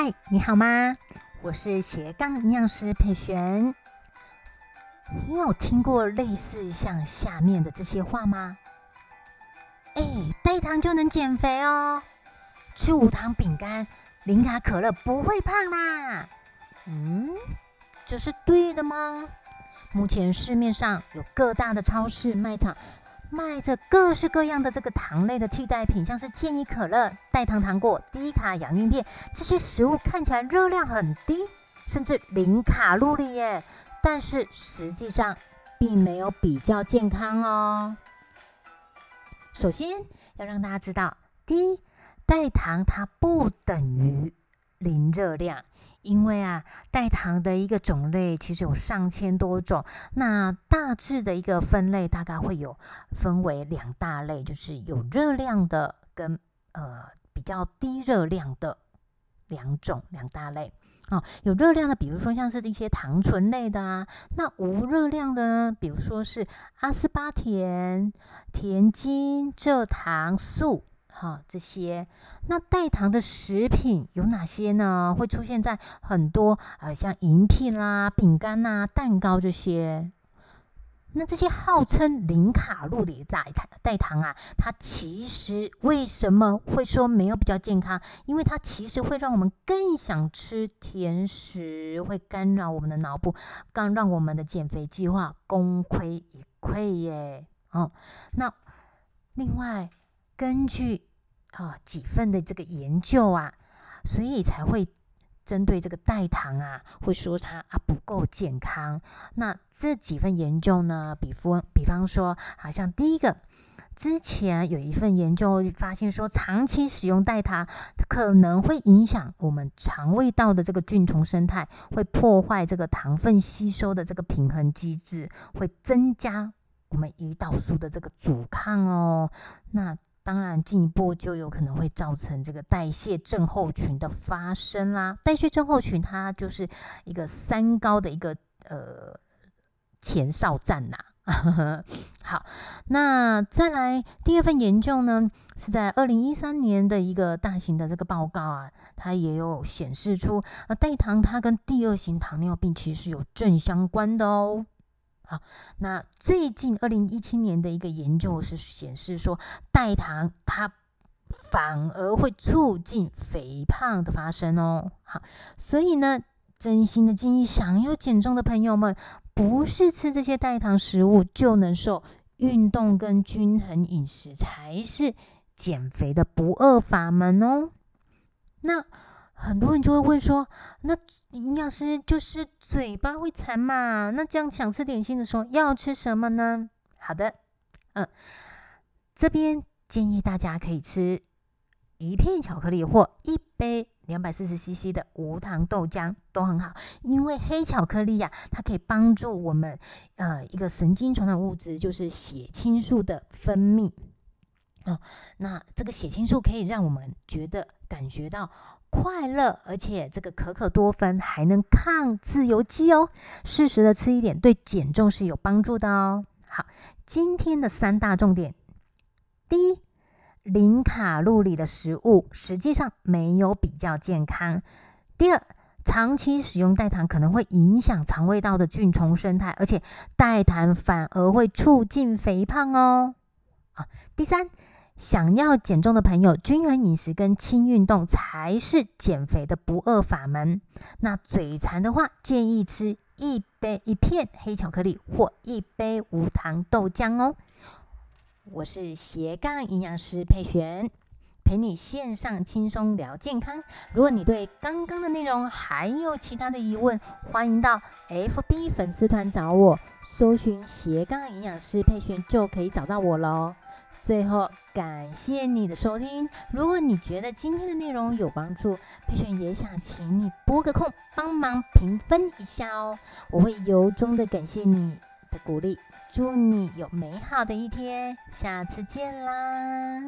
嗨，你好吗？我是斜杠营养师佩璇。你有听过类似像下面的这些话吗？哎，代糖就能减肥哦，吃无糖饼干、零卡可乐不会胖啦。嗯，这是对的吗？目前市面上有各大的超市卖场。卖着各式各样的这个糖类的替代品，像是健怡可乐、代糖糖果、低卡洋芋片，这些食物看起来热量很低，甚至零卡路里耶，但是实际上并没有比较健康哦。首先要让大家知道，第一，代糖它不等于零热量。因为啊，代糖的一个种类其实有上千多种，那大致的一个分类大概会有分为两大类，就是有热量的跟呃比较低热量的两种两大类啊。有热量的，比如说像是一些糖醇类的啊，那无热量的呢，比如说是阿斯巴甜、甜精、蔗糖、素。好，这些那代糖的食品有哪些呢？会出现在很多呃，像饮品啦、饼干呐、蛋糕这些。那这些号称零卡路里代糖代糖啊，它其实为什么会说没有比较健康？因为它其实会让我们更想吃甜食，会干扰我们的脑部，更让我们的减肥计划功亏一篑耶。哦，那另外根据啊，几份的这个研究啊，所以才会针对这个代糖啊，会说它啊不够健康。那这几份研究呢，比方比方说，好像第一个，之前有一份研究发现说，长期使用代糖可能会影响我们肠胃道的这个菌虫生态，会破坏这个糖分吸收的这个平衡机制，会增加我们胰岛素的这个阻抗哦。那当然，进一步就有可能会造成这个代谢症候群的发生啦。代谢症候群它就是一个三高的一个呃前哨站呐。好，那再来第二份研究呢，是在二零一三年的一个大型的这个报告啊，它也有显示出啊代糖它跟第二型糖尿病其实有正相关的哦。好，那最近二零一七年的一个研究是显示说，代糖它反而会促进肥胖的发生哦。好，所以呢，真心的建议想要减重的朋友们，不是吃这些代糖食物就能瘦，运动跟均衡饮食才是减肥的不二法门哦。那。很多人就会问说：“那营养师就是嘴巴会馋嘛？那这样想吃点心的时候要吃什么呢？”好的，嗯，这边建议大家可以吃一片巧克力或一杯两百四十 CC 的无糖豆浆都很好，因为黑巧克力呀，它可以帮助我们呃一个神经传导物质，就是血清素的分泌。哦，那这个血清素可以让我们觉得感觉到快乐，而且这个可可多酚还能抗自由基哦。适时的吃一点，对减重是有帮助的哦。好，今天的三大重点：第一，零卡路里的食物实际上没有比较健康；第二，长期使用代糖可能会影响肠胃道的菌虫生态，而且代糖反而会促进肥胖哦。啊，第三。想要减重的朋友，均衡饮食跟轻运动才是减肥的不二法门。那嘴馋的话，建议吃一杯一片黑巧克力或一杯无糖豆浆哦。我是斜杠营养师佩璇，陪你线上轻松聊健康。如果你对刚刚的内容还有其他的疑问，欢迎到 FB 粉丝团找我，搜寻斜杠营养师佩璇就可以找到我喽。最后，感谢你的收听。如果你觉得今天的内容有帮助，佩璇也想请你拨个空帮忙评分一下哦，我会由衷的感谢你的鼓励。祝你有美好的一天，下次见啦！